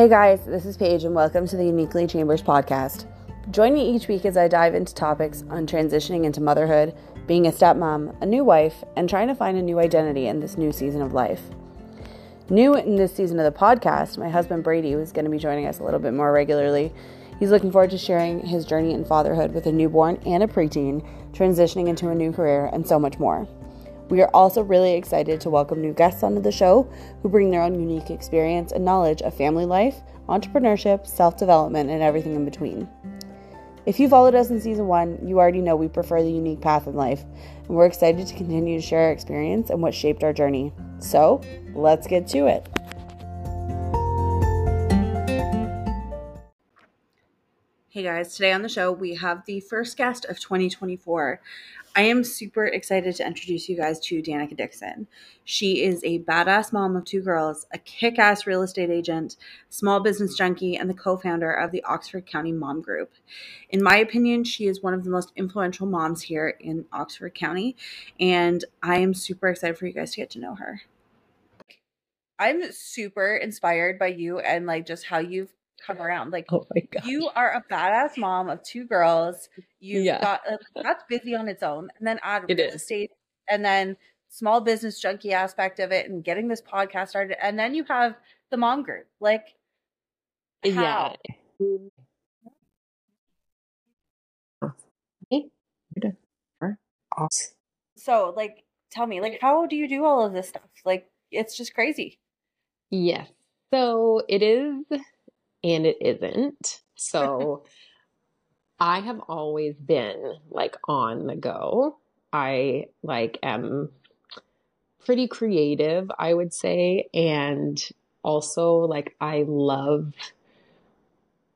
Hey guys, this is Paige, and welcome to the Uniquely Chambers podcast. Join me each week as I dive into topics on transitioning into motherhood, being a stepmom, a new wife, and trying to find a new identity in this new season of life. New in this season of the podcast, my husband Brady was going to be joining us a little bit more regularly. He's looking forward to sharing his journey in fatherhood with a newborn and a preteen, transitioning into a new career, and so much more. We are also really excited to welcome new guests onto the show who bring their own unique experience and knowledge of family life, entrepreneurship, self development, and everything in between. If you followed us in season one, you already know we prefer the unique path in life, and we're excited to continue to share our experience and what shaped our journey. So, let's get to it. Hey guys, today on the show we have the first guest of 2024. I am super excited to introduce you guys to Danica Dixon. She is a badass mom of two girls, a kick ass real estate agent, small business junkie, and the co founder of the Oxford County Mom Group. In my opinion, she is one of the most influential moms here in Oxford County, and I am super excited for you guys to get to know her. I'm super inspired by you and like just how you've come around. Like, oh my god, you are a badass mom of two girls. You've Yeah. got uh, that's busy on its own, and then add It real is. estate, and then small business junkie aspect of it, and getting this podcast started, and then you have the mom group. Like, yeah. how? Awesome. So, like, tell me, like, how do you do all of this stuff? Like, it's just crazy. Yes. So it is and it isn't. So I have always been like on the go. I like am pretty creative, I would say, and also like I love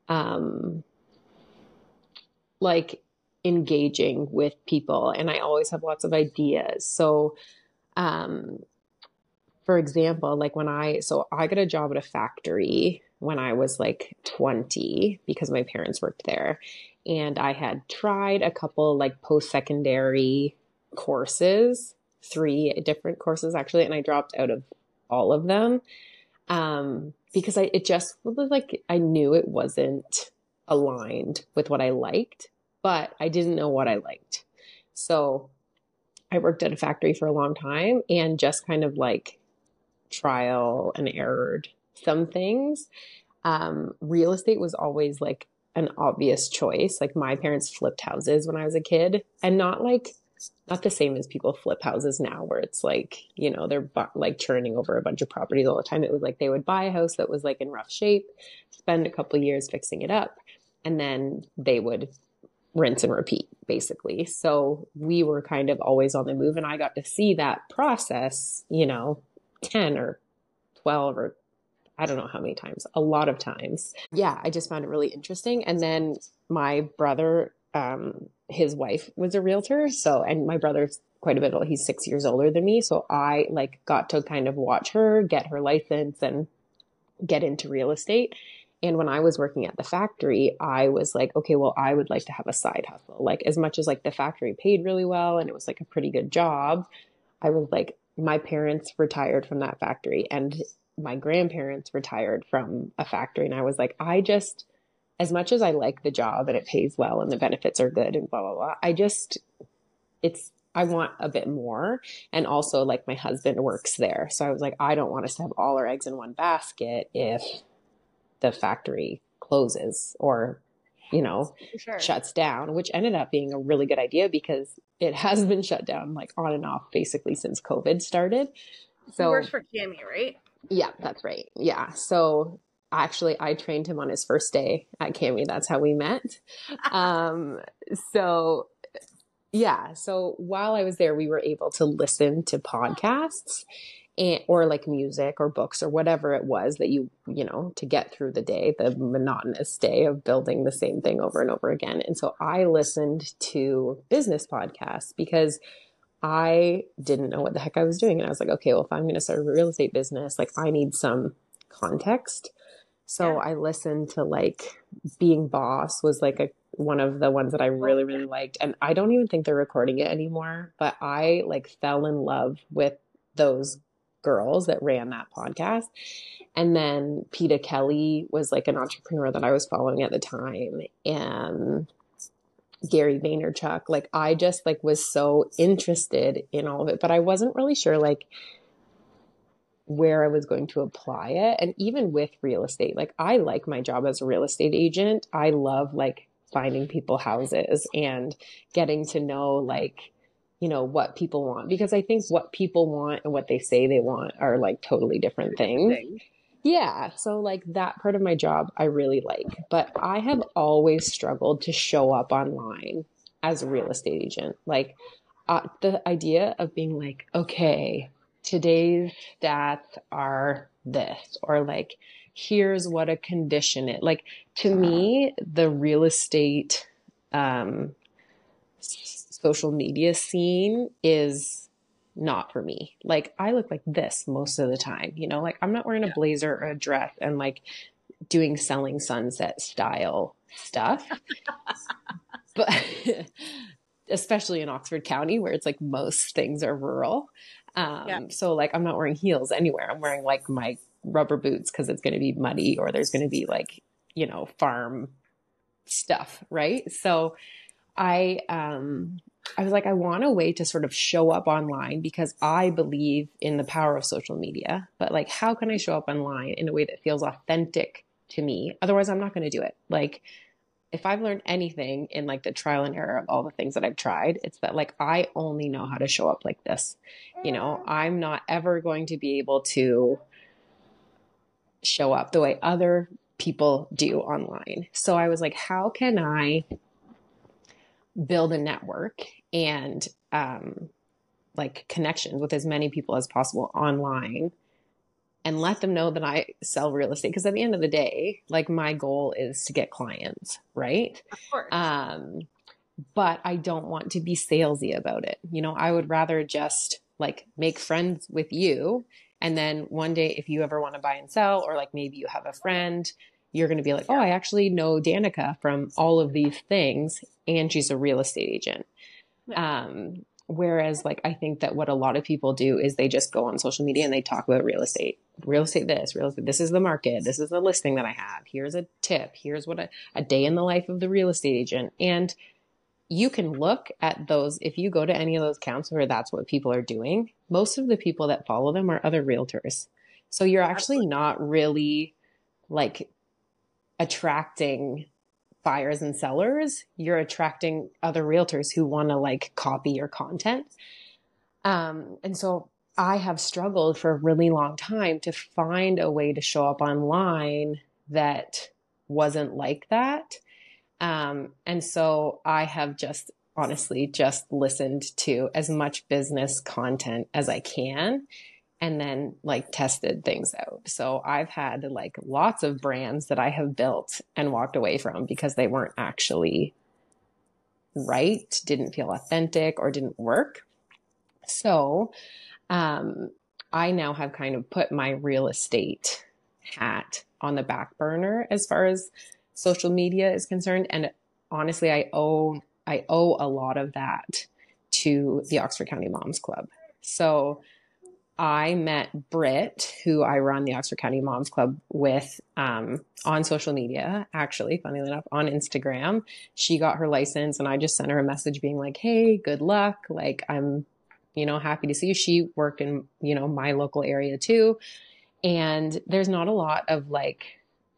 um like engaging with people and I always have lots of ideas. So um for example, like when I, so I got a job at a factory when I was like 20 because my parents worked there. And I had tried a couple like post secondary courses, three different courses actually, and I dropped out of all of them um, because I, it just was like, I knew it wasn't aligned with what I liked, but I didn't know what I liked. So I worked at a factory for a long time and just kind of like trial and errored some things. Um, real estate was always like an obvious choice. Like my parents flipped houses when I was a kid, and not like not the same as people flip houses now, where it's like you know they're bu- like churning over a bunch of properties all the time. It was like they would buy a house that was like in rough shape, spend a couple years fixing it up, and then they would rinse and repeat basically. So we were kind of always on the move, and I got to see that process, you know, 10 or 12 or I don't know how many times, a lot of times. Yeah, I just found it really interesting. And then my brother, um, his wife was a realtor. So, and my brother's quite a bit, he's six years older than me. So I like got to kind of watch her get her license and get into real estate. And when I was working at the factory, I was like, okay, well, I would like to have a side hustle. Like, as much as like the factory paid really well and it was like a pretty good job, I was like, my parents retired from that factory and my grandparents retired from a factory. And I was like, I just, as much as I like the job and it pays well and the benefits are good and blah, blah, blah, I just, it's, I want a bit more. And also, like, my husband works there. So I was like, I don't want us to have all our eggs in one basket if the factory closes or, you know, sure. shuts down, which ended up being a really good idea because it has been shut down like on and off basically since COVID started. he So works for CAMI, right? Yeah, that's right. Yeah. So actually I trained him on his first day at Cami. That's how we met. Um, so yeah. So while I was there, we were able to listen to podcasts and, or like music or books or whatever it was that you, you know, to get through the day, the monotonous day of building the same thing over and over again. And so I listened to business podcasts because I didn't know what the heck I was doing. And I was like, okay, well, if I'm going to start a real estate business, like I need some context. So Yeah. I listened to like Being Boss was like a one of the ones that I really really liked and I don't even think they're recording it anymore, but I like fell in love with those girls that ran that podcast. And then Peta Kelly was like an entrepreneur that I was following at the time. And Gary Vaynerchuk. Like I just like was so interested in all of it, but I wasn't really sure like where I was going to apply it. And even with real estate, like I like my job as a real estate agent. I love like finding people houses and getting to know like you know what people want because I think what people want and what they say they want are like totally different things. Yeah. So, like that part of my job, I really like. But I have always struggled to show up online as a real estate agent. Like, uh, the idea of being like, okay, today's stats are this, or like, here's what a condition is. Like, to me, the real estate um, social media scene is not for me. Like I look like this most of the time, you know, like I'm not wearing a blazer or a dress and like doing selling sunset style stuff. but especially in Oxford County where it's like most things are rural. Um, yeah. so like I'm not wearing heels anywhere. I'm wearing like my rubber boots cuz it's going to be muddy or there's going to be like, you know, farm stuff, right? So I um I was like, I want a way to sort of show up online because I believe in the power of social media. But like, how can I show up online in a way that feels authentic to me? Otherwise, I'm not going to do it. Like, if I've learned anything in like the trial and error of all the things that I've tried, it's that like I only know how to show up like this. You know, I'm not ever going to be able to show up the way other people do online. So I was like, how can I build a network and um, like connections with as many people as possible online and let them know that I sell real estate. Because at the end of the day, like my goal is to get clients, right? Of course. Um, but I don't want to be salesy about it. You know, I would rather just like make friends with you. And then one day, if you ever want to buy and sell, or like maybe you have a friend you're going to be like, oh, I actually know Danica from all of these things, and she's a real estate agent. Um, whereas, like, I think that what a lot of people do is they just go on social media and they talk about real estate, real estate this, real estate. This is the market. This is the listing that I have. Here's a tip. Here's what a, a day in the life of the real estate agent. And you can look at those if you go to any of those accounts where that's what people are doing. Most of the people that follow them are other realtors. So you're actually not really like attracting buyers and sellers, you're attracting other realtors who want to like copy your content. Um, and so I have struggled for a really long time to find a way to show up online that wasn't like that. Um, and so I have just honestly just listened to as much business content as I can and then like tested things out. So I've had like lots of brands that I have built and walked away from because they weren't actually right, didn't feel authentic or didn't work. So um, I now have kind of put my real estate hat on the back burner as far as social media is concerned. And honestly, I owe I owe a lot of that to the Oxford County Moms Club. So I met Britt, who I run the Oxford County Moms Club with um, on social media, actually, funnily enough, on Instagram. She got her license and I just sent her a message being like, hey, good luck. Like, I'm, you know, happy to see you. She worked in, you know, my local area too. And there's not a lot of like,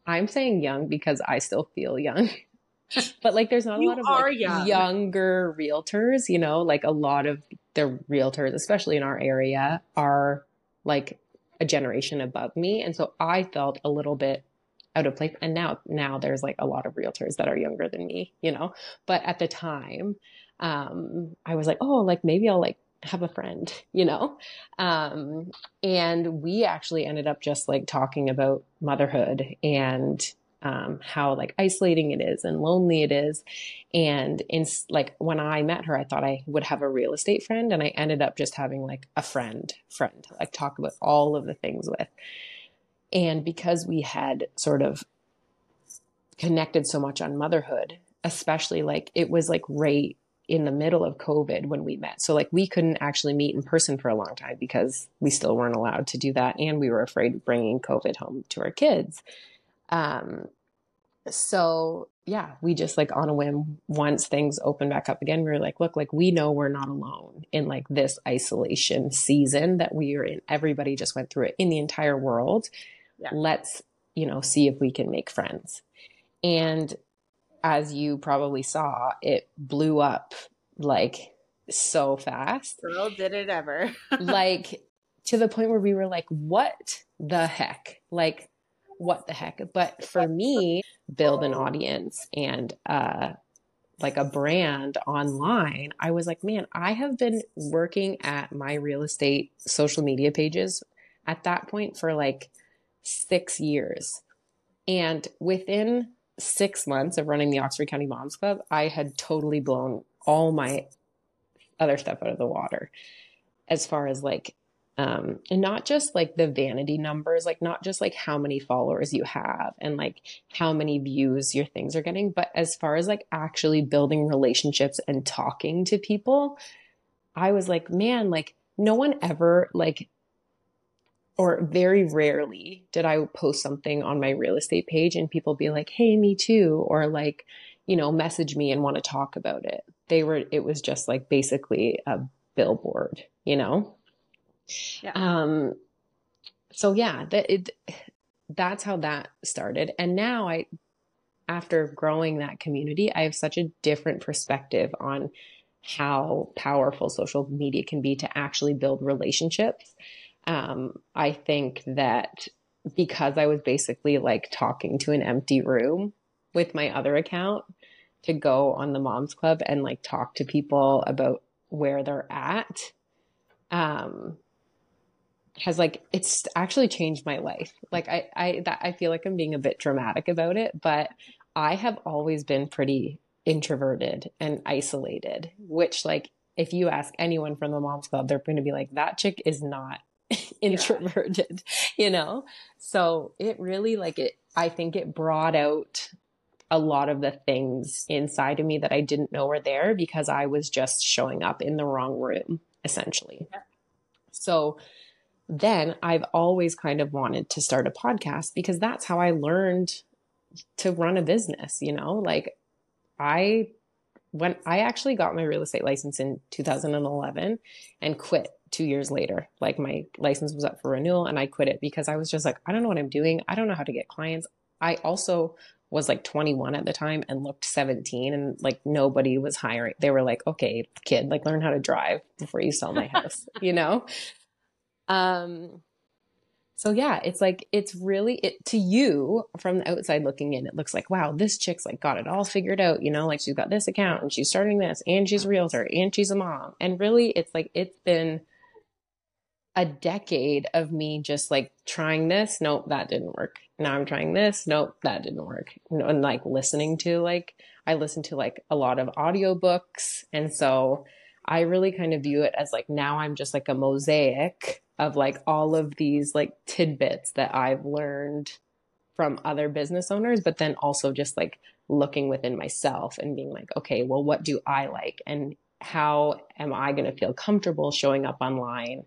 I'm saying young because I still feel young. but like there's not a lot of like, young. younger realtors, you know, like a lot of the realtors, especially in our area, are like a generation above me. And so I felt a little bit out of place. And now, now there's like a lot of realtors that are younger than me, you know, but at the time, um, I was like, oh, like maybe I'll like have a friend, you know? Um, and we actually ended up just like talking about motherhood and um, how like isolating it is and lonely it is. And in like when I met her, I thought I would have a real estate friend, and I ended up just having like a friend, friend, to, like talk about all of the things with. And because we had sort of connected so much on motherhood, especially like it was like right in the middle of COVID when we met. So like we couldn't actually meet in person for a long time because we still weren't allowed to do that. And we were afraid of bringing COVID home to our kids. Um, so yeah, we just like on a whim, once things open back up again, we were like, look, like we know we're not alone in like this isolation season that we are in. Everybody just went through it in the entire world. Yeah. Let's, you know, see if we can make friends. And as you probably saw, it blew up like so fast. Girl, did it ever. like to the point where we were like, what the heck? Like, what the heck? But for me, build an audience and uh like a brand online, I was like, man, I have been working at my real estate social media pages at that point for like six years. And within six months of running the Oxford County Moms Club, I had totally blown all my other stuff out of the water as far as like um and not just like the vanity numbers like not just like how many followers you have and like how many views your things are getting but as far as like actually building relationships and talking to people i was like man like no one ever like or very rarely did I post something on my real estate page and people be like, "Hey, me too," or like, you know, message me and want to talk about it. They were it was just like basically a billboard, you know. Yeah. Um so yeah, that it that's how that started. And now I after growing that community, I have such a different perspective on how powerful social media can be to actually build relationships um, I think that because I was basically like talking to an empty room with my other account to go on the moms club and like talk to people about where they're at um has like it's actually changed my life like i i that i feel like i'm being a bit dramatic about it but i have always been pretty introverted and isolated which like if you ask anyone from the moms club they're going to be like that chick is not introverted, yeah. you know? So it really like it, I think it brought out a lot of the things inside of me that I didn't know were there because I was just showing up in the wrong room, essentially. Yeah. So then I've always kind of wanted to start a podcast because that's how I learned to run a business, you know? Like I when I actually got my real estate license in 2011 and quit two years later. Like my license was up for renewal and I quit it because I was just like, I don't know what I'm doing. I don't know how to get clients. I also was like 21 at the time and looked 17 and like nobody was hiring. They were like, okay, kid, like learn how to drive before you sell my house, you know? Um, so yeah, it's like it's really it to you from the outside looking in. It looks like wow, this chick's like got it all figured out. You know, like she's got this account and she's starting this, and she's a realtor, and she's a mom. And really, it's like it's been a decade of me just like trying this. Nope, that didn't work. Now I'm trying this. Nope, that didn't work. And like listening to like I listen to like a lot of audiobooks, and so I really kind of view it as like now I'm just like a mosaic of like all of these like tidbits that I've learned from other business owners, but then also just like looking within myself and being like, okay, well, what do I like? And how am I going to feel comfortable showing up online?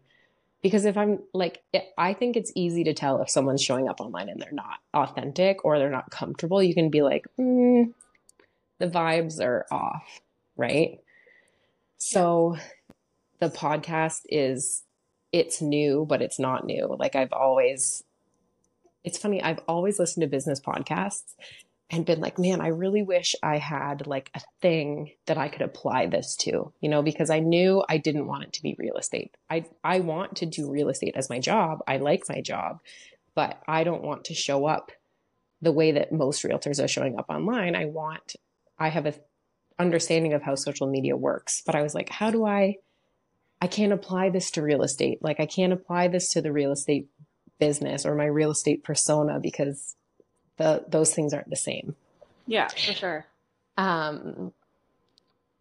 Because if I'm like, I think it's easy to tell if someone's showing up online and they're not authentic or they're not comfortable. You can be like, mm, the vibes are off, right? So the podcast is it's new, but it's not new. Like I've always, it's funny, I've always listened to business podcasts and been like, man, I really wish I had like a thing that I could apply this to, you know, because I knew I didn't want it to be real estate. I, I want to do real estate as my job. I like my job, but I don't want to show up the way that most realtors are showing up online. I want, I have a understanding of how social media works, but I was like, how do I, I can't apply this to real estate. Like I can't apply this to the real estate business or my real estate persona because the those things aren't the same. Yeah, for sure. Um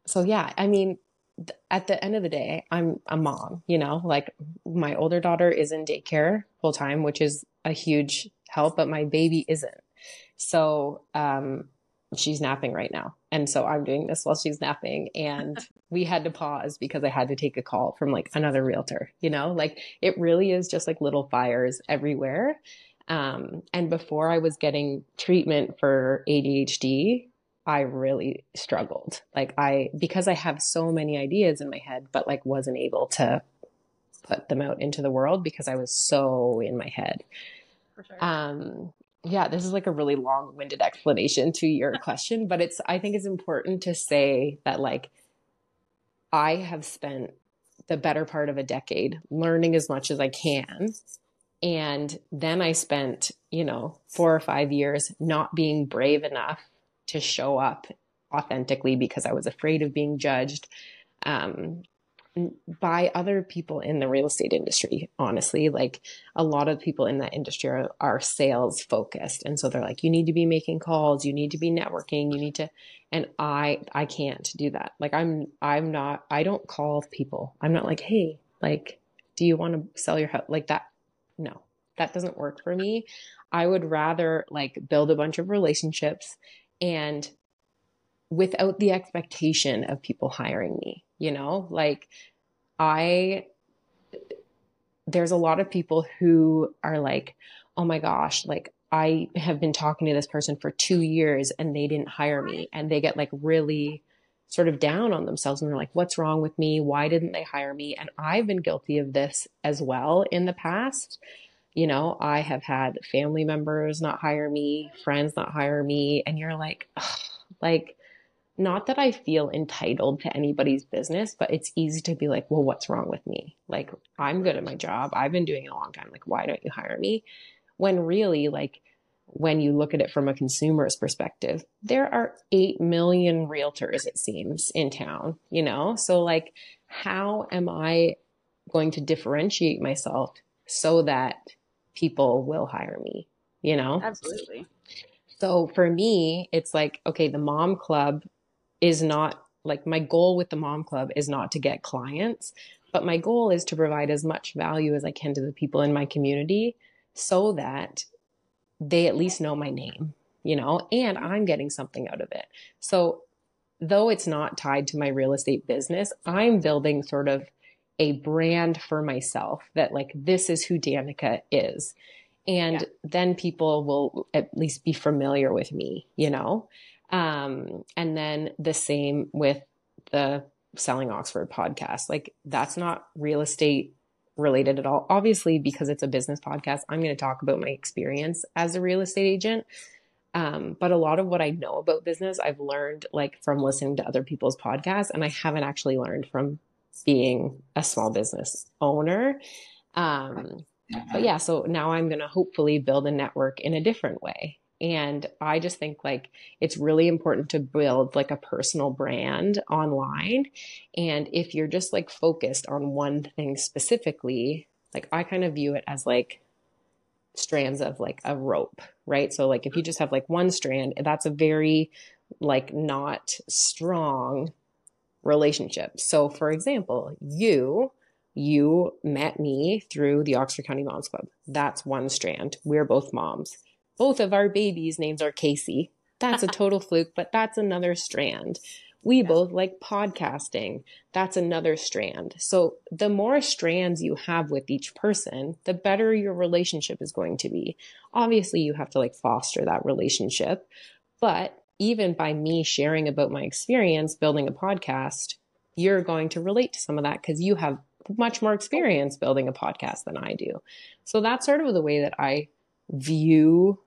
so yeah, I mean th- at the end of the day, I'm a mom, you know, like my older daughter is in daycare full time, which is a huge help, but my baby isn't. So, um she's napping right now. And so I'm doing this while she's napping. And we had to pause because I had to take a call from like another realtor, you know, like it really is just like little fires everywhere. Um, and before I was getting treatment for ADHD, I really struggled. Like I, because I have so many ideas in my head, but like wasn't able to put them out into the world because I was so in my head. For sure. Um, yeah, this is like a really long winded explanation to your question, but it's, I think it's important to say that like I have spent the better part of a decade learning as much as I can. And then I spent, you know, four or five years not being brave enough to show up authentically because I was afraid of being judged. Um, by other people in the real estate industry honestly like a lot of people in that industry are, are, sales focused. And so they're like you need to be making calls. You need to be networking. You need to and i i can't do that. Like i'm i'm not i don't call people. I'm not like hey like do you want to sell your house like that. No that doesn't work for me. I would rather like build a bunch of relationships and without the expectation of people hiring me you know like i there's a lot of people who are like oh my gosh like i have been talking to this person for 2 years and they didn't hire me. And they get like really sort of down on themselves and they're like what's wrong with me? Why didn't they hire me? And i've been guilty of this as well in the past. You know i have had family members not hire me friends not hire me and you're like like not that I feel entitled to anybody's business, but it's easy to be like, well, what's wrong with me? Like, I'm good at my job. I've been doing it a long time. Like, why don't you hire me? When really, like, when you look at it from a consumer's perspective, there are 8 million realtors, it seems, in town, you know? So, like, how am I going to differentiate myself so that people will hire me, you know? Absolutely. So for me, it's like, okay, the mom club is not like my goal with the mom club is not to get clients, but my goal is to provide as much value as I can to the people in my community so that they at least know my name, you know, and I'm getting something out of it. So though it's not tied to my real estate business, I'm building sort of a brand for myself that like this is who Danica is. And yeah. then people will at least be familiar with me, you know? Um, and then the same with the Selling Oxford podcast. Like that's not real estate related at all. Obviously, because it's a business podcast, I'm going to talk about my experience as a real estate agent. Um, but a lot of what I know about business, I've learned like from listening to other people's podcasts, and I haven't actually learned from being a small business owner. Um, but yeah, so now I'm going to hopefully build a network in a different way. And I just think like it's really important to build like a personal brand online. And if you're just like focused on one thing specifically, like I kind of view it as like strands of like a rope, right? So like if you mm-hmm. just have like one strand, that's a very like not strong relationship. So for example, you you met me through the Oxford County Moms Club. That's one strand. We're both moms both of our babies' names are Casey. That's a total fluke, but that's another strand. We yeah. both like podcasting. That's another strand. So the more strands you have with each person, the better your relationship is going to be. Obviously, you have to like foster that relationship. But even by me sharing about my experience building a podcast, you're going to relate to some of that because you have much more experience building a podcast than I do. So that's sort of the way that I view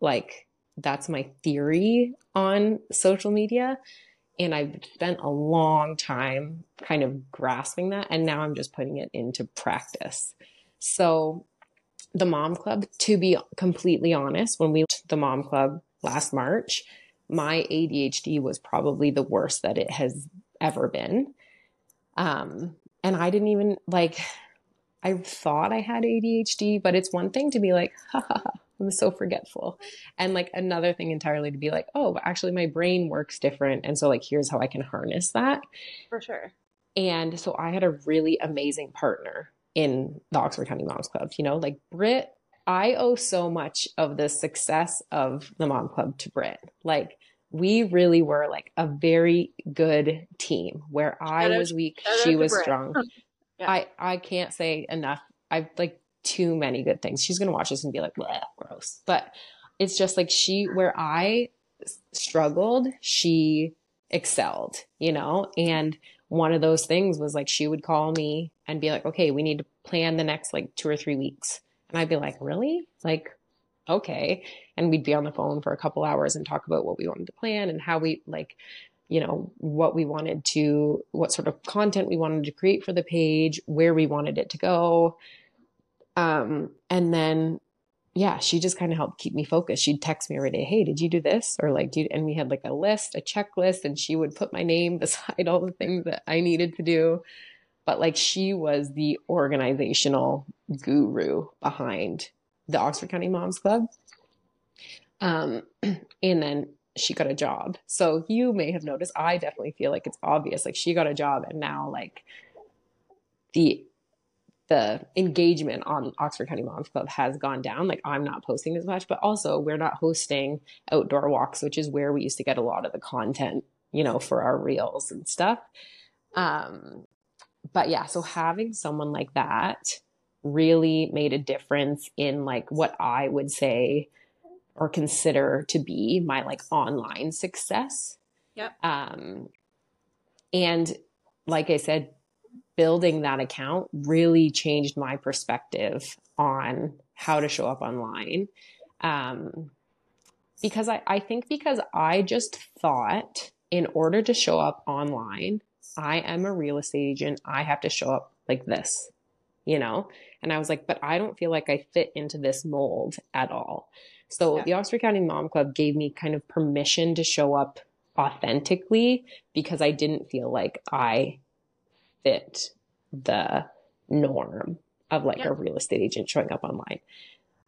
like that's my theory on social media. And I've spent a long time kind of grasping that. And now I'm just putting it into practice. So, the mom club, to be completely honest, when we the mom club last March, my ADHD was probably the worst that it has ever been. Um, and I didn't even like, I thought I had ADHD, but it's one thing to be like, ha ha ha I'm so forgetful. And like another thing entirely to be like, oh, actually my brain works different. And so like here's how I can harness that. For sure. And so I had a really amazing partner in the Oxford County Moms Club. You know, like Britt, I owe so much of the success of the Mom Club to Britt. Like, we really were like a very good team where I was weak, she was strong. yeah. I, I can't say enough. I've like too many good things. She's to watch this and be like, gross. But it's just like she, where I struggled, she excelled, you know? And one of those things was like she would call me and be like, okay, we need to plan the next like two or three weeks. And I'd be like, really? Like, okay. And we'd be on the phone for a couple hours and talk about what we wanted to plan and how we like, you know, what we wanted to, what sort of content we wanted to create for the page, where we wanted it to go. Um, and then yeah, she just kind of helped keep me focused. She'd text me every day, "Hey, did you do this?" Or like, "Do," and we had like a list, a checklist, and she would put my name beside all the things that I needed to do. But like, she was the organizational guru behind the Oxford County Moms Club. Um, and then she got a job. So you may have noticed. I definitely feel like it's obvious. Like she got a job, and now like the the engagement on Oxford County Moms Club has gone down. Like I'm not posting as much, but also we're not hosting outdoor walks, which is where we used to get a lot of the content, you know, for our reels and stuff. Um, but yeah, so having someone like that really made a difference in like what I would say or consider to be my like online success. Yep. Um, and like I said, building that account really changed my perspective on how to show up online. Um, because I, I think because I just thought in order to show up online, I am a real estate agent. I have to show up like this, you know? And I was like, but I don't feel like I fit into this mold at all. So yeah. the Oxford County Mom Club gave me kind of permission to show up authentically because I didn't feel like I fit the norm of like a real estate agent showing up online.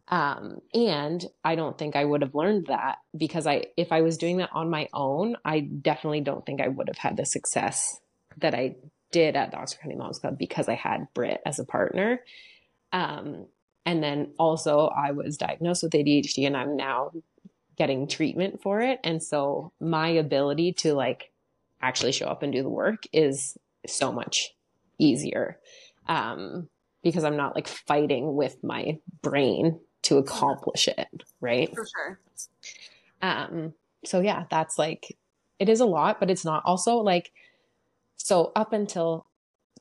Um, and I don't think I would have learned that because I, if I was doing that on my own, I definitely don't think I would have had the success that I did at the Oxford County Moms Club because I had Britt as a partner. Um, and then also I was diagnosed with ADHD and I'm now getting treatment for it. And so my ability to like actually show up and do the work is so much easier um, because I'm not like fighting with my brain to accomplish it, right? For sure. Um, so yeah, that's like it is a lot, but it's not also like so up until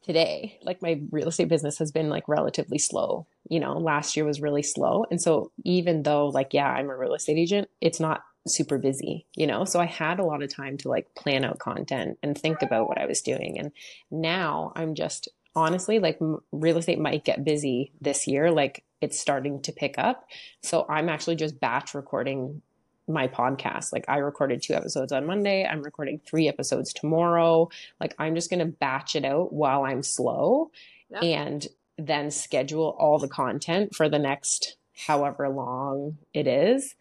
today, like my real estate business has been like relatively slow. You know, last year was really slow. And so even though like, yeah, I'm a real estate agent, it's not super busy, you know? So I had a lot of time to like plan out content and think about what I was doing. And now I'm just honestly like real estate might get busy this year. Like it's starting to pick up. So I'm actually just batch recording my podcast. Like I recorded two episodes on Monday. I'm recording three episodes tomorrow. Like I'm just going to batch it out while I'm slow yep. and then schedule all the content for the next however long it is.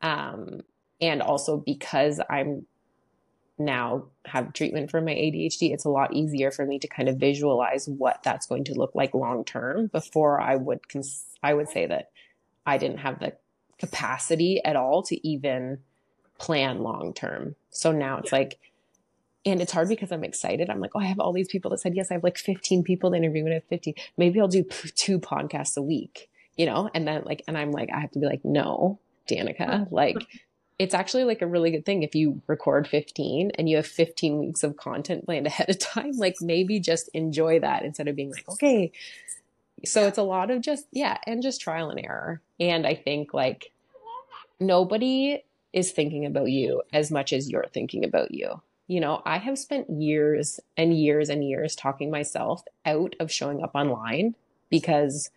Um, and also because I'm now have treatment for my ADHD, it's a lot easier for me to kind of visualize what that's going to look like long term. Before I would, cons- I would say that I didn't have the capacity at all to even plan long term. So now it's yeah. like, and it's hard because I'm excited. I'm like, oh, I have all these people that said yes. I have like 15 people to interview and I have 50. Maybe I'll do p- two podcasts a week, you know? And then like, and I'm like, I have to be like, no, Danica, like it's actually like a really good thing if you record 15 and you have 15 weeks of content planned ahead of time like maybe just enjoy that instead of being like okay. So it's a lot of just yeah and just trial and error. And i think like nobody is thinking about you as much as you're thinking about you. You know i have spent years and years and years talking myself out of showing up online because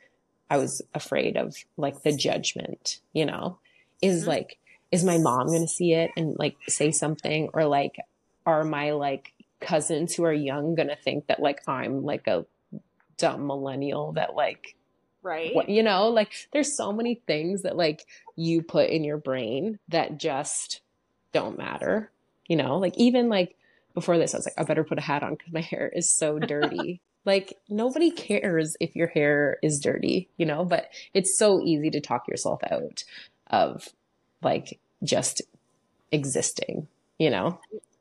i was afraid of like the judgment you know is mm-hmm. like is my mom going to see it and like say something? Or like are my like cousins who are young going to think that like I'm like a dumb millennial that like right. what, you know? Like there's so many things that like you put in your brain that just don't matter you know? Like even like before this i was like i better put a hat on because my hair is so dirty. Like nobody cares if your hair is dirty, you know, but it's so easy to talk yourself out of like just existing, you know?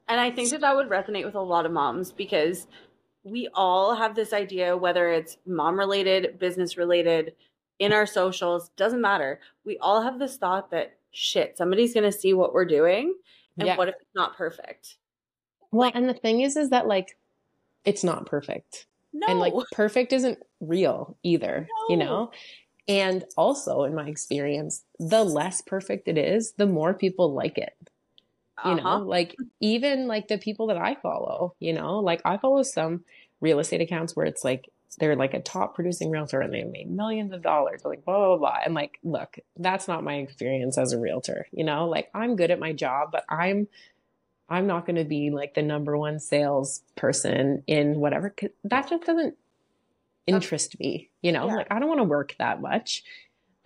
And I think that that would resonate with a lot of moms because we all have this idea, whether it's mom related, business related, in our socials, doesn't matter. We all have this thought that shit, somebody's going to see what we're doing. And yeah. what if it's not perfect? Well, like, and the thing is, is that like, it's not perfect. No. And like, perfect isn't real either, no. you know? And also, in my experience, the less perfect it is, the more people like it. You uh-huh. know, like even like the people that I follow, you know, like I follow some real estate accounts where it's like they're like a top producing realtor and they made millions of dollars, like blah, blah, blah. And like, look, that's not my experience as a realtor, you know, like I'm good at my job, but I'm, I'm not going to be like the number one sales person in whatever. That just doesn't interest me, you know, yeah. like I don't want to work that much.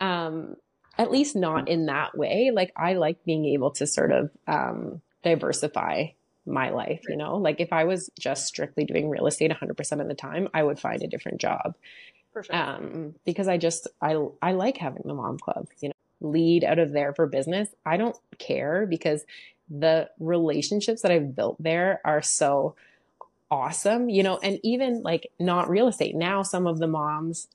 Um, at least not in that way. Like I like being able to sort of, um, diversify my life, you know? Like if I was just strictly doing real estate 100% of the time, I would find a different job. Sure. Um, because I just, I, I like having the mom club, you know, lead out of there for business. I don't care because the relationships that I've built there are so awesome, you know, and even like not real estate. Now some of the moms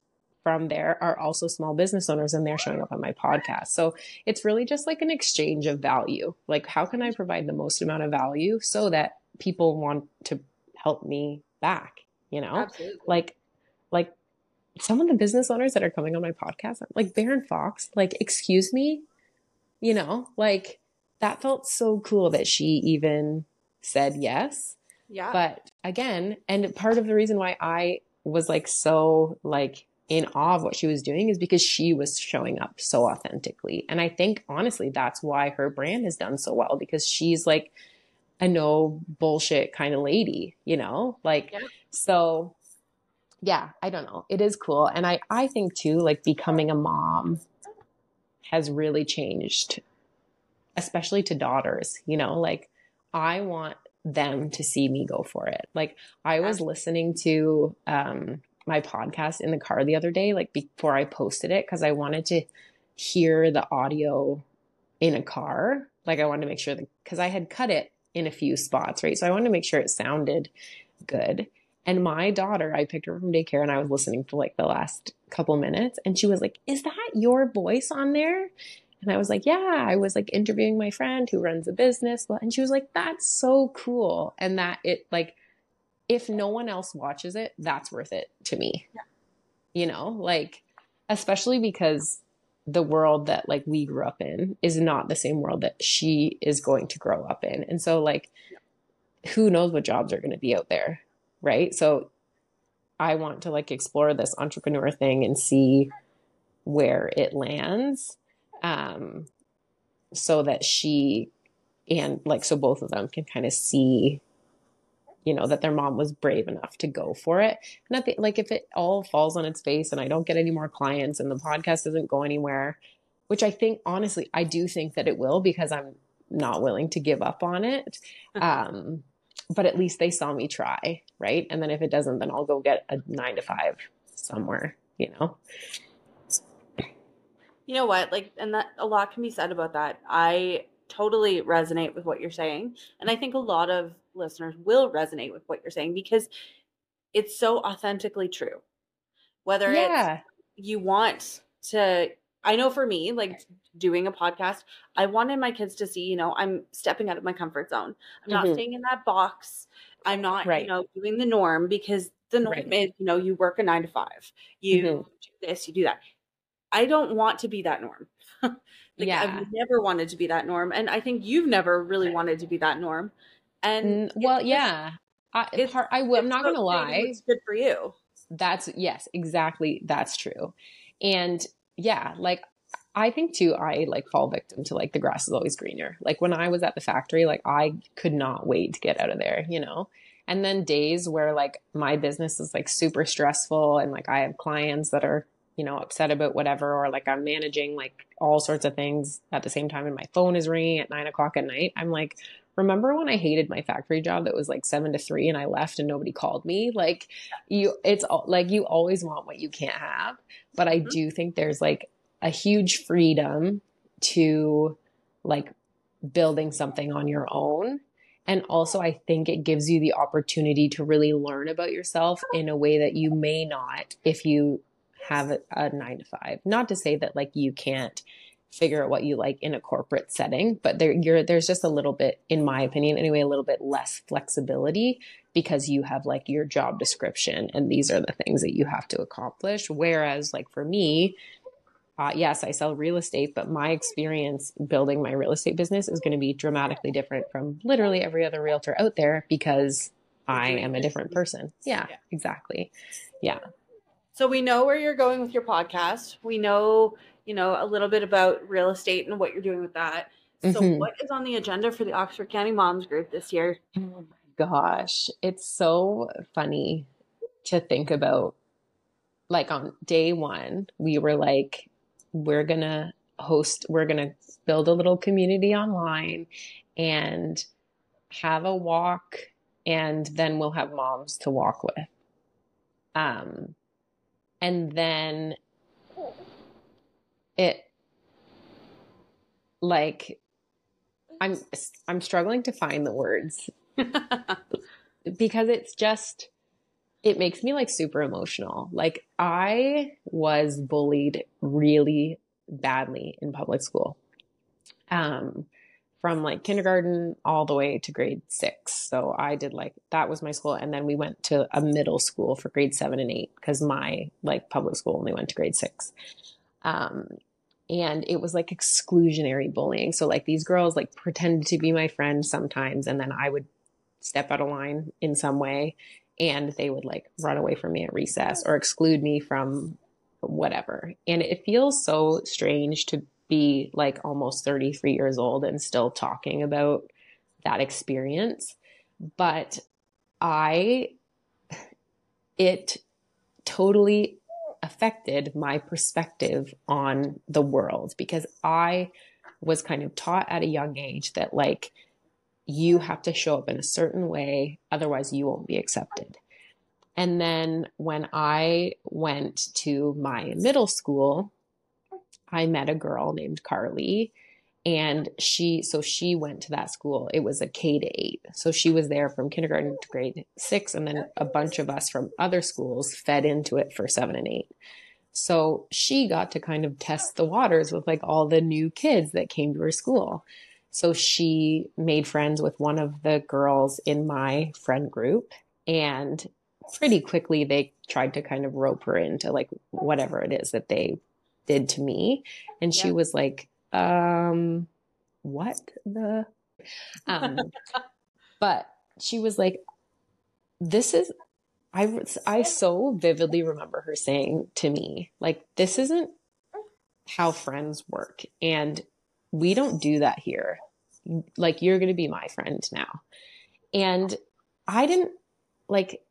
from there are also small business owners and they're showing up on my podcast. So it's really just like an exchange of value. Like, how can I provide the most amount of value so that people want to help me back? You know, Absolutely. like, like some of the business owners that are coming on my podcast, like Baron Fox, like, excuse me, you know, like that felt so cool that she even said yes. Yeah. But again, and part of the reason why I was like so like in awe of what she was doing is because she was showing up so authentically. And I think honestly, that's why her brand has done so well because she's like a no bullshit kind of lady, you know? Like, yeah. so yeah, I don't know. It is cool. And I, I think too, like becoming a mom has really changed, especially to daughters, you know, like I want them to see me go for it. Like I was listening to, um, my podcast in the car the other day, like before I posted it, because I wanted to hear the audio in a car. Like I wanted to make sure that, because I had cut it in a few spots, right? So I wanted to make sure it sounded good. And my daughter, I picked her from daycare and I was listening for like the last couple minutes and she was like, Is that your voice on there? And I was like, Yeah, I was like interviewing my friend who runs a business. And she was like, That's so cool. And that it like if no one else watches it, that's worth it to me. Yeah. You know, like, especially because the world that like we grew up in is not the same world that she is going to grow up in. And so, like, yeah. who knows what jobs are going to be out there, right? So, I want to like explore this entrepreneur thing and see where it lands um, so that she and like so both of them can kind of see you know, that their mom was brave enough to go for it. And the, like if it all falls on its face and I don't get any more clients and the podcast doesn't go anywhere, which I think honestly, I do think that it will because I'm not willing to give up on it. Um, but at least they saw me try, right? And then if it doesn't, then I'll go get a nine to five somewhere, you know? You know what? Like, and that a lot can be said about that. I totally resonate with what you're saying. And I think a lot of listeners will resonate with what you're saying because it's so authentically true. Whether yeah. it's you want to, I know for me, like doing a podcast, I wanted my kids to see, you know, I'm stepping out of my comfort zone. I'm mm-hmm. not staying in that box. I'm not, right. you know, doing the norm because the norm right. is, you know, you work a nine to five, you mm-hmm. do this, you do that. I don't want to be that norm. like yeah. I've never wanted to be that norm. And I think you've never really wanted to be that norm. And well, yeah, I, it's, hard, I, am not going to lie. It's good for you. That's yes, exactly. That's true. And yeah, like I think too, I like fall victim to like the grass is always greener. Like when I was at the factory, like I could not wait to get out of there, you know? And then days where like my business is like super stressful and like I have clients that are, you know, upset about whatever, or like I'm managing like all sorts of things at the same time and my phone is ringing at nine o'clock at night. I'm like, remember when I hated my factory job that was like seven to three and I left and nobody called me? Like you, it's all, like you always want what you can't have. But I mm-hmm. do think there's like a huge freedom to like building something on your own. And also, I think it gives you the opportunity to really learn about yourself in a way that you may not if you have a, a nine to five. Not to say that like you can't figure out what you like in a corporate setting, but there there's just a little bit, in my opinion anyway, a little bit less flexibility because you have like your job description and these are the things that you have to accomplish. Whereas like for me, uh, yes, I sell real estate, but my experience building my real estate business is going to be dramatically different from literally every other realtor out there because I am a different person. Yeah, exactly. Yeah. So we know where you're going with your podcast. We know you know, a little bit about real estate and what you're doing with that. So, mm-hmm. what is on the agenda for the Oxford County Moms Group this year? Oh my gosh, it's so funny to think about. Like on day one, we were like, we're gonna host, we're gonna build a little community online and have a walk, and then we'll have moms to walk with. Um, and then it like i'm i'm struggling to find the words. Because it's just it makes me like super emotional. Like i was bullied really badly in public school. Um from like kindergarten all the way to grade six. So I did like that was my school, and then we went to a middle school for grade seven and eight because my like public school only went to grade six. Um, and it was like exclusionary bullying. So like these girls like pretended to be my friend sometimes, and then I would step out of line in some way, and they would like run away from me at recess or exclude me from whatever. And it feels so strange to be like almost 33 years old and still talking about that experience. But I, it totally affected my perspective on the world because I was kind of taught at a young age that like you have to show up in a certain way, otherwise, you won't be accepted. And then when I went to my middle school, I met a girl named Carly and she so she went to that school. It was a k to 8 so she was there from kindergarten to grade 6 and then a bunch of us from other schools fed into it for 7 and 8 so she got to kind of test the waters with like all the new kids that came to her school. So she made friends with one of the girls in my friend group and pretty quickly they tried to kind of rope her into like whatever it is that they did to me and she was like um, what the? Um, but she was like, this is, I, I so vividly remember her saying to me, like, this isn't how friends work. And we don't do that here. Like, you're going to be my friend now. And I didn't like,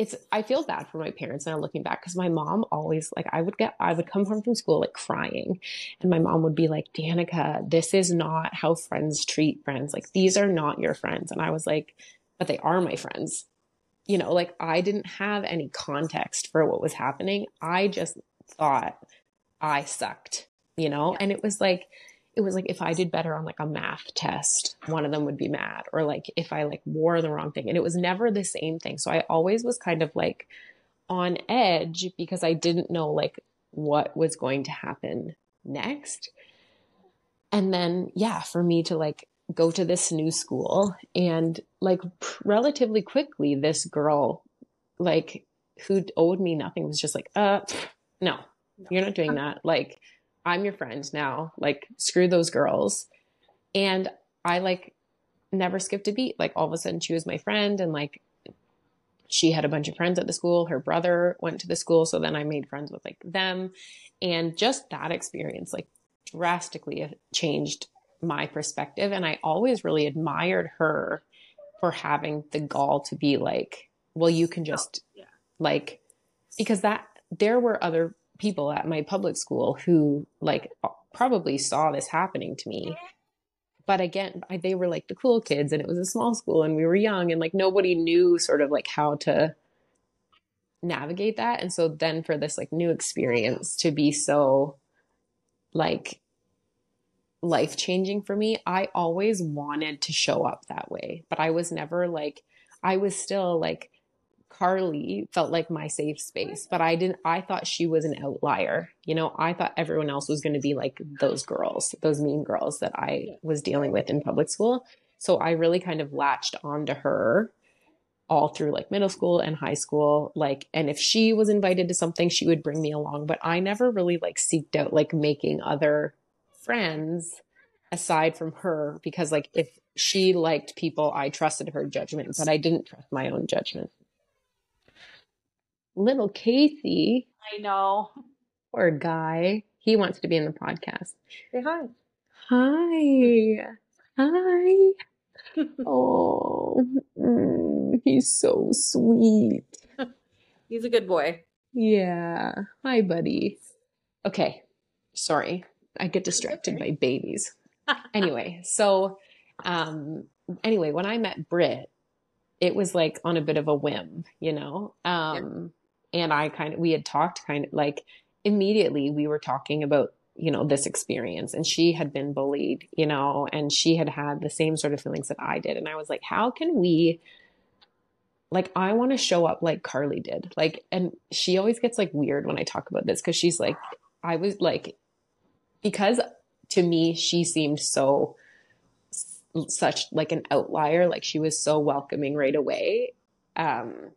it's I feel bad for my parents now looking back because my mom always like I would get I would come home from school like crying. And my mom would be like Danica this is not how friends treat friends. Like these are not your friends. And I was like but they are my friends. You know like I didn't have any context for what was happening. I just thought I sucked you know? And it was like it was like if I did better on like a math test, one of them would be mad, or like if I like wore the wrong thing. And it was never the same thing. So I always was kind of like on edge because I didn't know like what was going to happen next. And then, yeah, for me to like go to this new school and like relatively quickly, this girl, like who owed me nothing was just like, uh, no, you're not doing that. Like, I'm your friend now. Like, screw those girls. And I like never skipped a beat. Like, all of a sudden, she was my friend, and like, she had a bunch of friends at the school. Her brother went to the school. So then I made friends with like them. And just that experience, like, drastically changed my perspective. And I always really admired her for having the gall to be like, well, you can just, yeah. like, because that there were other people at my public school who like probably saw this happening to me but again, I, they were like the cool kids and it was a small school and we were young and like nobody knew sort of like how to navigate that. And so then for this like new experience to be so like life changing for me, I always wanted to show up that way, but I was never like, I was still like, Carly felt like my safe space, but I didn't, I thought she was an outlier. You know, I thought everyone else was going to be like those girls, those mean girls that I was dealing with in public school. So I really kind of latched onto her all through like middle school and high school. Like, and if she was invited to something, she would bring me along, but I never really like seeked out like making other friends aside from her because like if she liked people, I trusted her judgment, but I didn't trust my own judgment little Casey. I know. Poor guy. He wants to be in the podcast. Say hi. Hi. Hi. oh, mm, he's so sweet. He's a good boy. Yeah. Hi, buddy. Okay. Sorry. I get distracted by babies. anyway, so um anyway, when I met Britt, it was like on a bit of a whim, you know. Um and I kind of, we had talked kind of like immediately we were talking about, you know, this experience and she had been bullied, you know, and she had had the same sort of feelings that I did. And I was like, how can we, like, I want to show up like Carly did. Like, and she always gets like weird when I talk about this because she's like, I was like, because to me, she seemed so, such like an outlier. Like she was so welcoming right away. Um,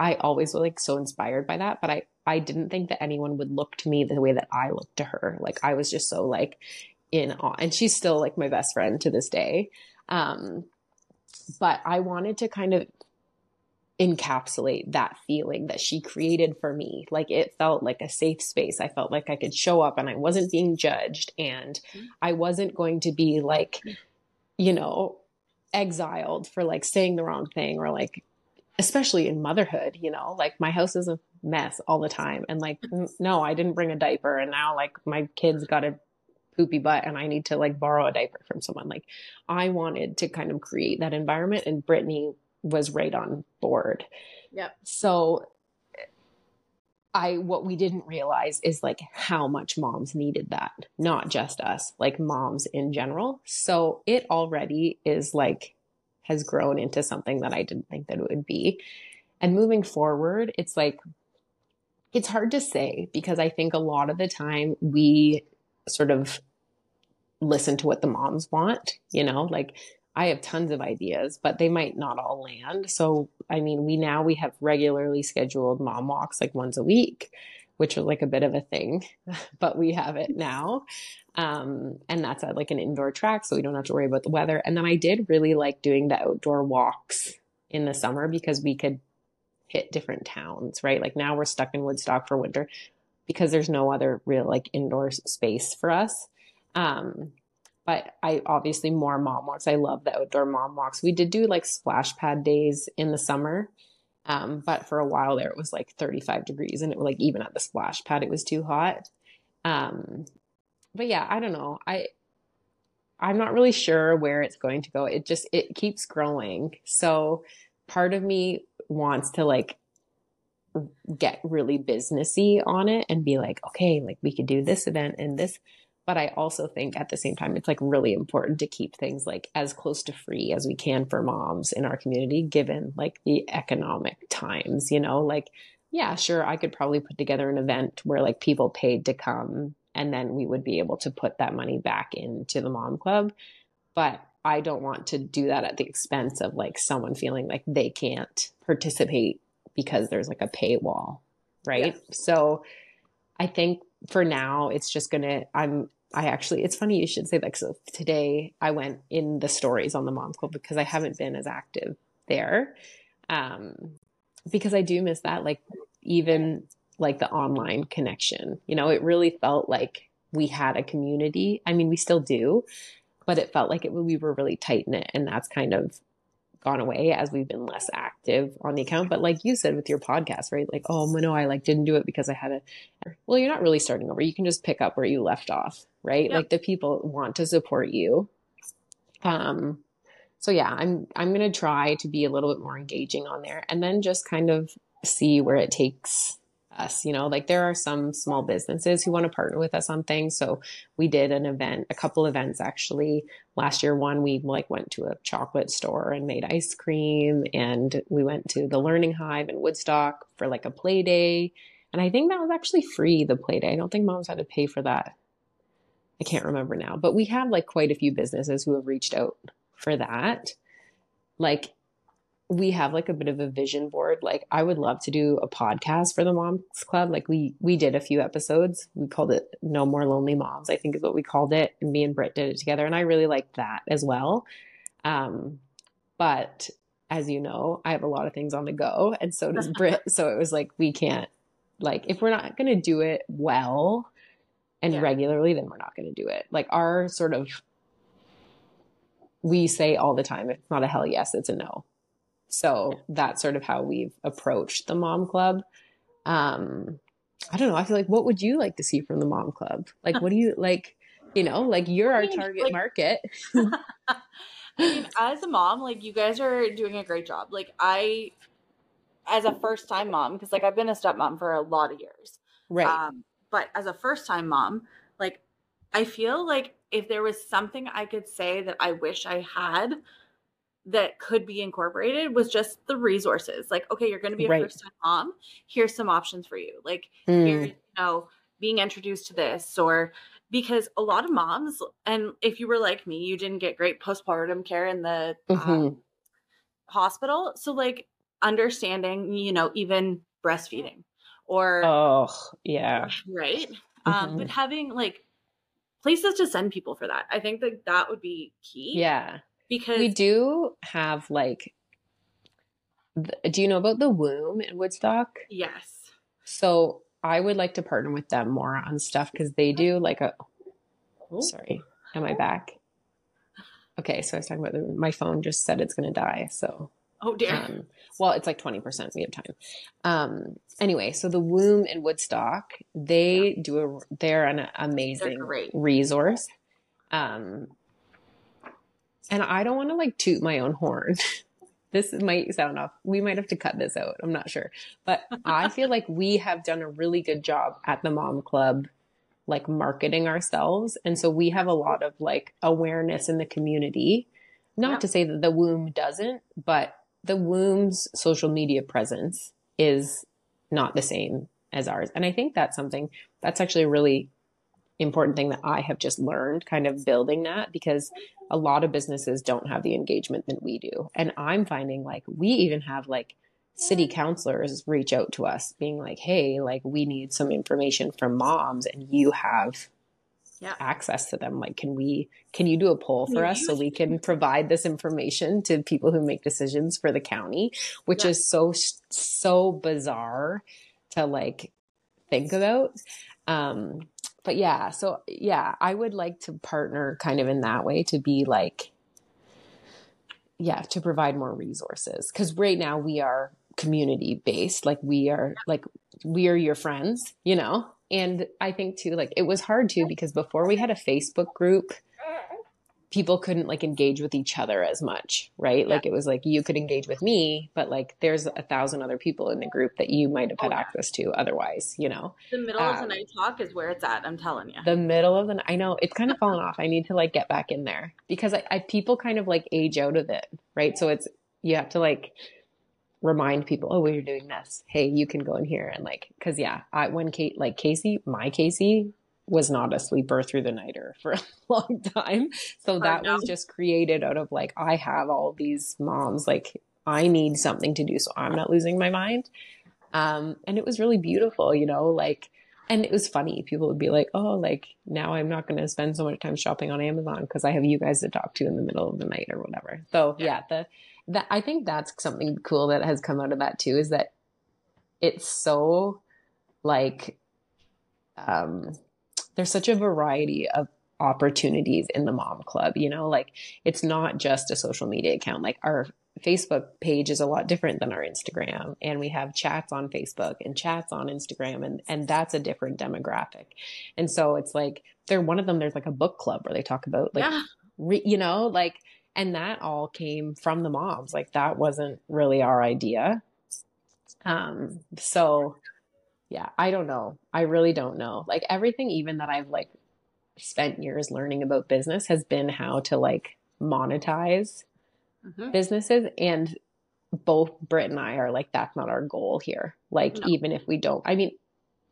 I always was like so inspired by that, but I I didn't think that anyone would look to me the way that I looked to her. Like I was just so like in awe, and she's still like my best friend to this day. Um, but I wanted to kind of encapsulate that feeling that she created for me. Like it felt like a safe space. I felt like I could show up and I wasn't being judged and mm-hmm. I wasn't going to be like, you know, exiled for like saying the wrong thing or like especially in motherhood, you know, like my house is a mess all the time. And like, no, I didn't bring a diaper. And now like my kids got a poopy butt and I need to like borrow a diaper from someone. Like I wanted to kind of create that environment and Brittany was right on board. Yep. So I what we didn't realize is like how much moms needed that, not just us, like moms in general. So it already is like has grown into something that I didn't think that it would be. And moving forward, it's like, it's hard to say because I think a lot of the time we sort of listen to what the moms want, you know, like I have tons of ideas, but they might not all land. So, I mean, we now we have regularly scheduled mom walks like once a week, which was like a bit of a thing, but we have it now. Um, and that's at like an indoor track, so we don't have to worry about the weather. And then I did really like doing the outdoor walks in the summer because we could hit different towns, right? Like now we're stuck in Woodstock for winter because there's no other real like indoor space for us. Um, but I obviously more mom walks. I love the outdoor mom walks. We did do like splash pad days in the summer. Um, but for a while there, it was like 35 degrees and it was like even at the splash pad, it was too hot. Um, but yeah, I don't know. I I'm not really sure where it's going to go. It just it keeps growing. So part of me wants to like get really businessy on it and be like, okay, like we could do this event and this. But I also think at the same time, it's like really important to keep things like as close to free as we can for moms in our community, given like the economic times, you know, like, yeah, sure, I could probably put together an event where like people paid to come and then we would be able to put that money back into the mom club. But i don't want to do that at the expense of like someone feeling like they can't participate because there's like a paywall right? Yeah. so i think for now it's just gonna i'm i actually it's funny you should say that so today i went in the stories on the mom club because i haven't been as active there. Um because i do miss that like even like the online connection. You know, it really felt like we had a community. I mean, we still do, but it felt like it, we were really tight knit, and that's kind of gone away as we've been less active on the account. But like you said with your podcast, right? Like, oh no, I like didn't do it because I had a. Well, you're not really starting over. You can just pick up where you left off, right? Yep. Like the people want to support you, Um, so yeah, I'm I'm gonna try to be a little bit more engaging on there, and then just kind of see where it takes us. You know, like there are some small businesses who want to partner with us on things. So we did an event, a couple events actually last year. One we like went to a chocolate store and made ice cream, and we went to the Learning Hive in Woodstock for like a play day. And I think that was actually free, the play day. I don't think moms had to pay for that. I can't remember now, but we have like quite a few businesses who have reached out for that. Like we have like a bit of a vision board. Like I would love to do a podcast for the Moms Club. Like we we did a few episodes. We called it No More Lonely Moms, I think is what we called it. And me and Britt did it together. And I really liked that as well. Um, but as you know, I have a lot of things on the go. And so does Britt. so it was like we can't like if we're not gonna do it well and yeah. regularly, then we're not gonna do it. Like our sort of we say all the time, if it's not a hell yes, it's a no. So that's sort of how we've approached the mom club. Um, I don't know. I feel like what would you like to see from the mom club? Like, what do you like? You know, like you're our target like, market. I mean, as a mom, like you guys are doing a great job. Like I, as a first time mom, because like I've been a stepmom for a lot of years, right? Um, but as a first time mom, like I feel like if there was something I could say that I wish I had that could be incorporated was just the resources. Like, okay, you're going to be a right. first time mom. Here's some options for you. Like, mm. here, you know, being introduced to this, or because a lot of moms, and if you were like me, you didn't get great postpartum care in the mm-hmm. um, hospital. So, like, understanding, you know, even breastfeeding or, oh, yeah. Right. Um, mm-hmm. Um, but having like places to send people for that, I think that that would be key. Yeah because we do have like do you know about the womb in woodstock? Yes. So i would like to partner with them more on stuff because they do like a oh. sorry am i back? Okay so i was talking about the, my phone just said it's going to die so oh dear. um, well it's like 20% we have time. Um anyway so the womb in woodstock they yeah. do a they're an amazing they're resource. Um and I don't want to like toot my own horn. this might sound off. We might have to cut this out. I'm not sure. But I feel like we have done a really good job at the mom club, like marketing ourselves. And so we have a lot of like awareness in the community. Not yeah. to say that the womb doesn't, but the womb's social media presence is not the same as ours. And I think that's something that's actually a really important thing that I have just learned kind of building that because a lot of businesses don't have the engagement that we do. And I'm finding like we even have like city councilors reach out to us being like, hey, like we need some information from moms and you have yeah. access to them. Like, can we, can you do a poll for us so we can provide this information to people who make decisions for the county, which yeah. is so, so bizarre to like think about. Um, but yeah, so yeah, I would like to partner kind of in that way to be like, yeah, to provide more resources. Cause right now we are community based. Like we are, like, we are your friends, you know? And I think too, like, it was hard too because before we had a Facebook group, people couldn't like engage with each other as much, right? Yeah. Like it was like you could engage with me, but like there's a thousand other people in the group that you might have had oh, yeah. access to otherwise, you know. The middle um, of the um, night talk is where it's at. I'm telling you. The middle of the night. I know it's kind of fallen off. I need to like get back in there because I, I people kind of like age out of it, right? So it's you have to like remind people, oh, we're doing this. Hey, you can go in here and like, cause yeah, I, when Kate, like Casey, my Casey was not a sleeper through the nighter for a long time. So that was just created out of like, I have all these moms, like, I need something to do so I'm not losing my mind. Um, and it was really beautiful, you know, like, and it was funny. People would be like, oh, like now I'm not going to spend so much time shopping on Amazon because I have you guys to talk to in the middle of the night or whatever. So yeah, yeah the, that, I think that's something cool that has come out of that too, is that it's so like, um, there's such a variety of opportunities in the mom club you know like it's not just a social media account like our facebook page is a lot different than our instagram and we have chats on facebook and chats on instagram and and that's a different demographic and so it's like they're one of them there's like a book club where they talk about like yeah. re, you know, like, and that all came from the moms. Like that wasn't really our idea. Um, so yeah, I don't know. I really don't know. Like everything, even that I've like spent years learning about business has been how to like monetize mm-hmm. businesses. And both Britt and I are like, that's not our goal here. Like, no. even if we don't, I mean,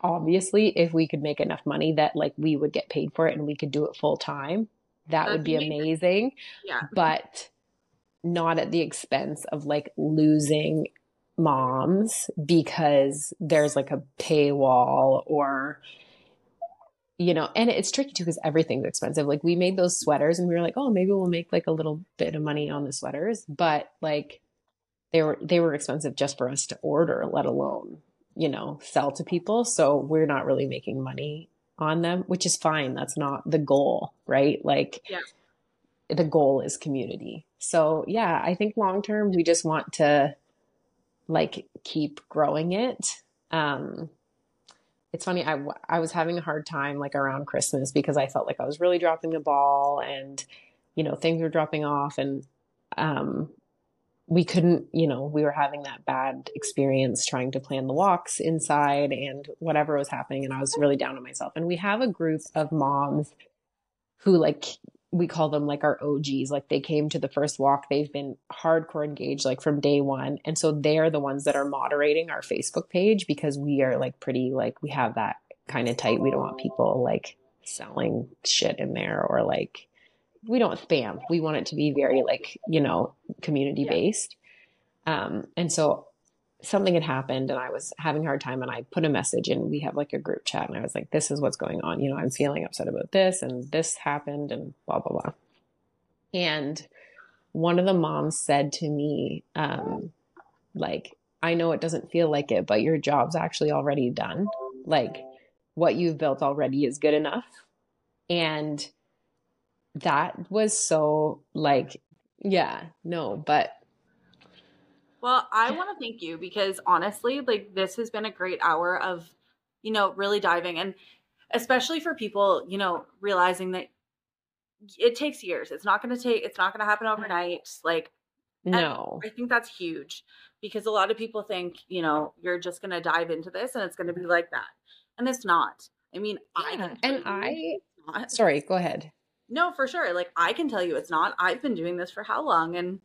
obviously, if we could make enough money that like we would get paid for it and we could do it full time, that That'd would be amazing. amazing. Yeah. But not at the expense of like losing moms because there's like a paywall or you know and it's tricky too because everything's expensive. Like we made those sweaters and we were like oh maybe we'll make like a little bit of money on the sweaters but like they were they were expensive just for us to order let alone you know sell to people. So we're not really making money on them which is fine. That's not the goal right? Like yeah. the goal is community. So yeah i think long term we just want to like keep growing it um it's funny I, I was having a hard time like around christmas because i felt like i was really dropping the ball and you know things were dropping off and um we couldn't, you know, we were having that bad experience trying to plan the walks inside and whatever was happening. And I was really down on myself. And we have a group of moms who, like, we call them like our OGs. Like, they came to the first walk, they've been hardcore engaged, like, from day one. And so they're the ones that are moderating our Facebook page because we are, like, pretty, like, we have that kind of tight. We don't want people, like, selling shit in there or, like, we don't spam. We want it to be very like, you know, community based. Yeah. Um, and so something had happened and I was having a hard time and I put a message and we have like a group chat and I was like, this is what's going on. You know, I'm feeling upset about this and this happened and blah, blah, blah. And one of the moms said to me, um, like, I know it doesn't feel like it, but your job's actually already done. Like what you've built already is good enough. And that was so like, yeah, no, but. Well, I want to thank you because honestly, like this has been a great hour of, you know, really diving and especially for people, you know, realizing that it takes years. It's not going to take, it's not going to happen mm-hmm. overnight. Like, no, I think that's huge because a lot of people think, you know, you're just going to dive into this and it's going to be like that. And it's not. I mean, yeah. I, and I, sorry, go ahead. No, for sure. Like I can tell you it's not. I've been doing this for how long and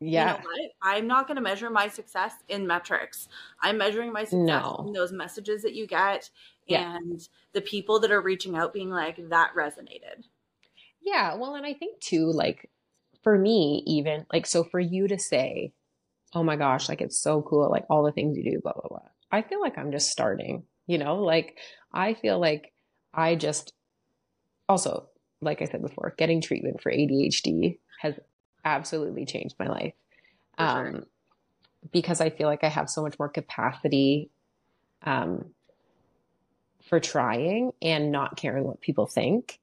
yeah. You know I'm not going to measure my success in metrics. I'm measuring my success no. in those messages that you get yeah. and the people that are reaching out being like that resonated. Yeah, well, and I think too like for me even like so for you to say, "Oh my gosh, like it's so cool like all the things you do blah blah blah." I feel like I'm just starting, you know? Like I feel like I just also like I said before, getting treatment for ADHD has absolutely changed my life. Um, sure. because I feel like I have so much more capacity um, for trying and not caring what people think.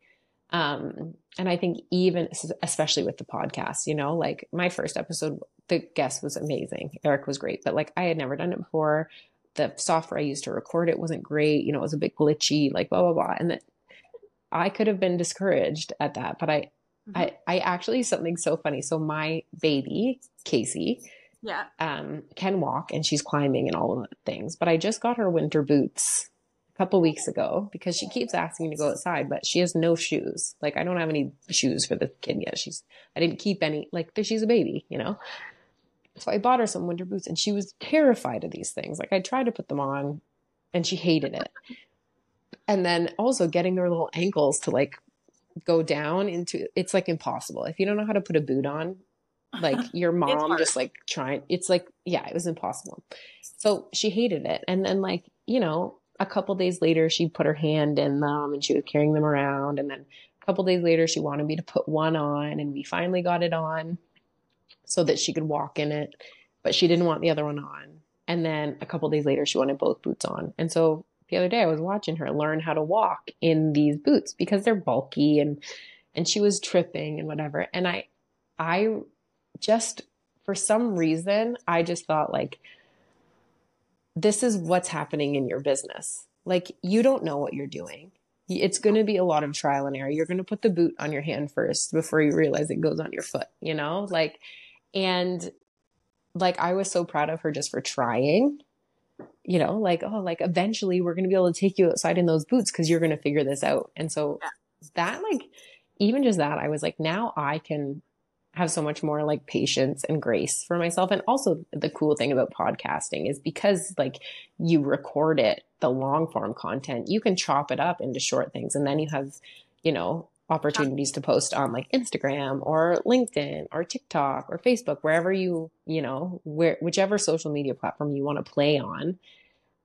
Um, and I think even especially with the podcast, you know, like my first episode, the guest was amazing. Eric was great, but like I had never done it before. The software I used to record it wasn't great. You know, it was a bit glitchy, like blah blah blah. And that I could have been discouraged at that, but I, mm-hmm. I, I actually something so funny. So my baby Casey, yeah, um, can walk and she's climbing and all of the things. But I just got her winter boots a couple weeks ago because she keeps asking to go outside, but she has no shoes. Like I don't have any shoes for the kid yet. She's I didn't keep any. Like she's a baby, you know. So I bought her some winter boots and she was terrified of these things. Like I tried to put them on and she hated it and then also getting her little ankles to like go down into it's like impossible. If you don't know how to put a boot on like your mom just like trying it's like yeah it was impossible. So she hated it. And then like you know a couple days later she put her hand in them and she was carrying them around. And then a couple days later she wanted me to put one on and we finally got it on so that she could walk in it. But she didn't want the other one on. And then a couple days later she wanted both boots on. And so the other day I was watching her learn how to walk in these boots because they're bulky and and she was tripping and whatever. And I I just for some reason I just thought like this is what's happening in your business. Like you don't know what you're doing. it's going to be a lot of trial and error. You're going to put the boot on your hand first before you realize it goes on your foot, you know? Like, and like I was so proud of her just for trying, you know, like, oh, like eventually we're going to be able to take you outside in those boots because you're going to figure this out. And so yeah. that, like, even just that, I was like, now I can have so much more like patience and grace for myself. And also the cool thing about podcasting is because like you record it, the long form content, you can chop it up into short things. And then you have, you know, opportunities to post on like Instagram or LinkedIn or TikTok or Facebook, wherever you, you know, where, whichever social media platform you want to play on.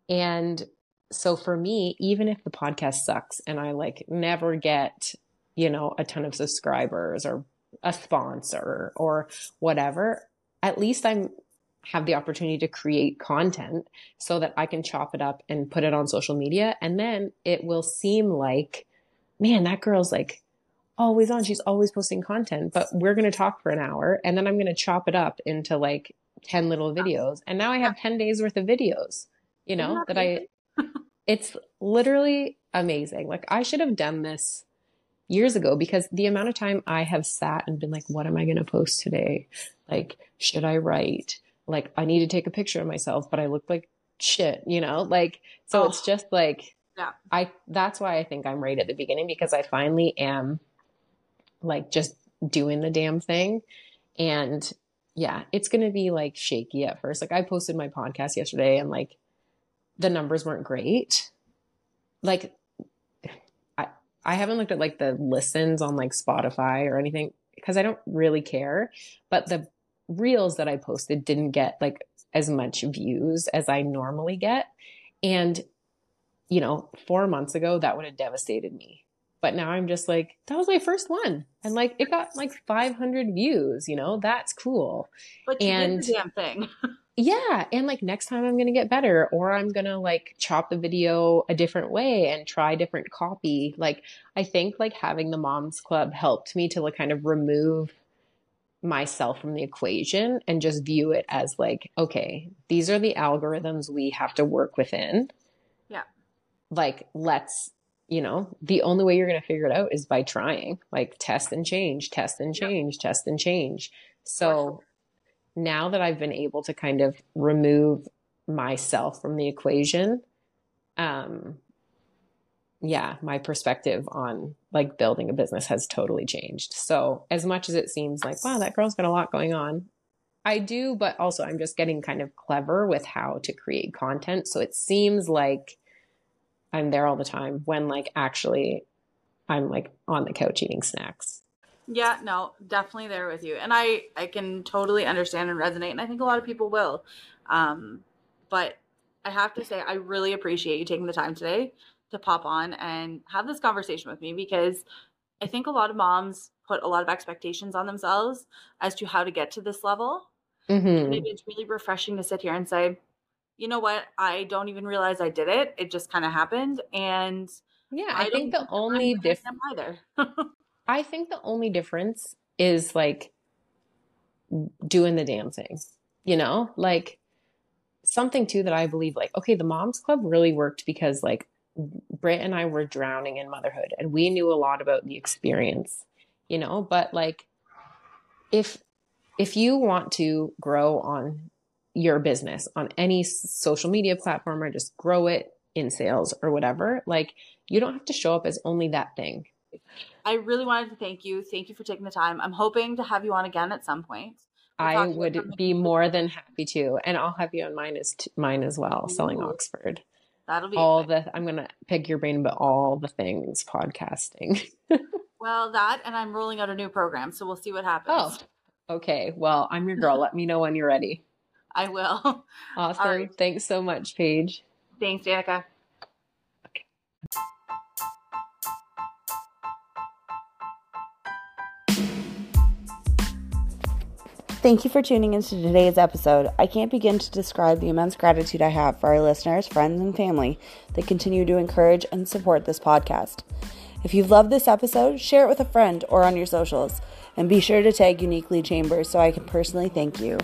And so for me, even if the podcast sucks and I like never get, you know, a ton of subscribers or a sponsor or whatever, at least I'm have the opportunity to create content so that I can chop it up and put it on social media. And then it will seem like, man, that girl's like always on. She's always posting content, but we're going to talk for an hour and then I'm going to chop it up into like 10 little videos. And now I have 10 days worth of videos, you know, that I, it's literally amazing. Like I should have done this years ago because the amount of time I have sat and been like, what am I going to post today? Like, should I write? Like, I need to take a picture of myself, but I look like shit, you know? Like, so oh, it's just like, yeah. I, that's why I think I'm right at the beginning because I finally am like just doing the damn thing. And yeah, it's going to be like shaky at first. Like, I posted my podcast yesterday and like the numbers weren't great. Like, I I haven't looked at like the listens on like Spotify or anything because I don't really care. But the reels that I posted didn't get like as much views as I normally get. And, you know, four months ago, that would have devastated me. But now I'm just like, that was my first one. And like, it got like 500 views, you know, that's cool. But and, the damn thing. yeah and like next time i'm gonna get better or i'm gonna like chop the video a different way and try different copy like i think like having the moms club helped me to like kind of remove myself from the equation and just view it as like okay these are the algorithms we have to work within yeah like let's you know the only way you're going to figure it out is by trying like test and change test and change yep. test and change so now that I've been able to kind of remove myself from the equation, um, yeah, my perspective on like building a business has totally changed. So, as much as it seems like, wow, that girl's got a lot going on, I do, but also I'm just getting kind of clever with how to create content. So, it seems like I'm there all the time when like actually I'm like on the couch eating snacks. Yeah, no, definitely there with you. And I I can totally understand and resonate and I think a lot of people will. Um but I have to say I really appreciate you taking the time today to pop on and have this conversation with me because I think a lot of moms put a lot of expectations on themselves as to how to get to this level. Mm-hmm. Maybe it's really refreshing to sit here and say, you know what, I don't even realize I did it. It just kind of happened. And yeah, I, I think the only difference either. I think the only difference is like doing the damn thing, you know, like something too that I believe like, okay, the moms club really worked because like Britt and I were drowning in motherhood and we knew a lot about the experience, you know, but like if, if you want to grow on your business on any social media platform or just grow it in sales or whatever, like you don't have to show up as only that thing. I really wanted to thank you. Thank you for taking the time. I'm hoping to have you on again at some point. We'll I would be more than happy to, and I'll have you on mine as t- mine as well. Ooh. Selling Oxford. That'll be all exciting. the. I'm gonna pick your brain about all the things podcasting. well, that and I'm rolling out a new program, so we'll see what happens. Oh, okay. Well, I'm your girl. Let me know when you're ready. I will. Awesome. Right. Thanks so much, Paige. Thanks, Danica. Thank you for tuning into today's episode. I can't begin to describe the immense gratitude I have for our listeners, friends, and family that continue to encourage and support this podcast. If you've loved this episode, share it with a friend or on your socials, and be sure to tag Uniquely Chambers so I can personally thank you.